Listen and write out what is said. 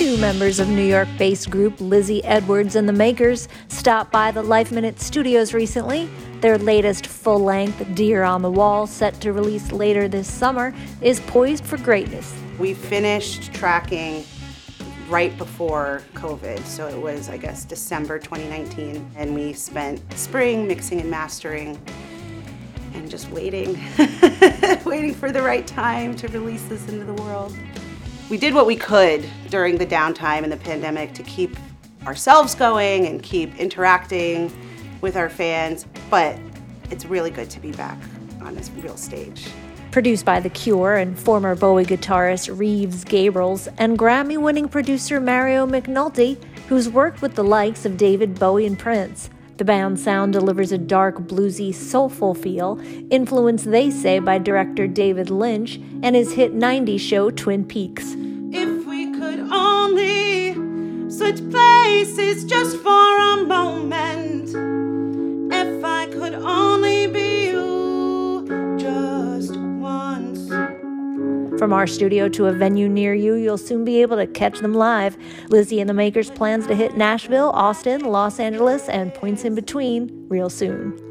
Two members of New York based group Lizzie Edwards and the Makers stopped by the Life Minute studios recently. Their latest full length, Deer on the Wall, set to release later this summer, is poised for greatness. We finished tracking right before COVID. So it was, I guess, December 2019. And we spent spring mixing and mastering and just waiting, waiting for the right time to release this into the world. We did what we could during the downtime and the pandemic to keep ourselves going and keep interacting with our fans, but it's really good to be back on this real stage produced by The Cure and former Bowie guitarist Reeves Gabrels and Grammy winning producer Mario McNulty, who's worked with the likes of David Bowie and Prince. The band's sound delivers a dark, bluesy, soulful feel, influenced, they say, by director David Lynch and his hit 90s show Twin Peaks. Places just for a moment, if I could only be you just from our studio to a venue near you, you'll soon be able to catch them live. Lizzie and the Makers plans to hit Nashville, Austin, Los Angeles, and points in between real soon.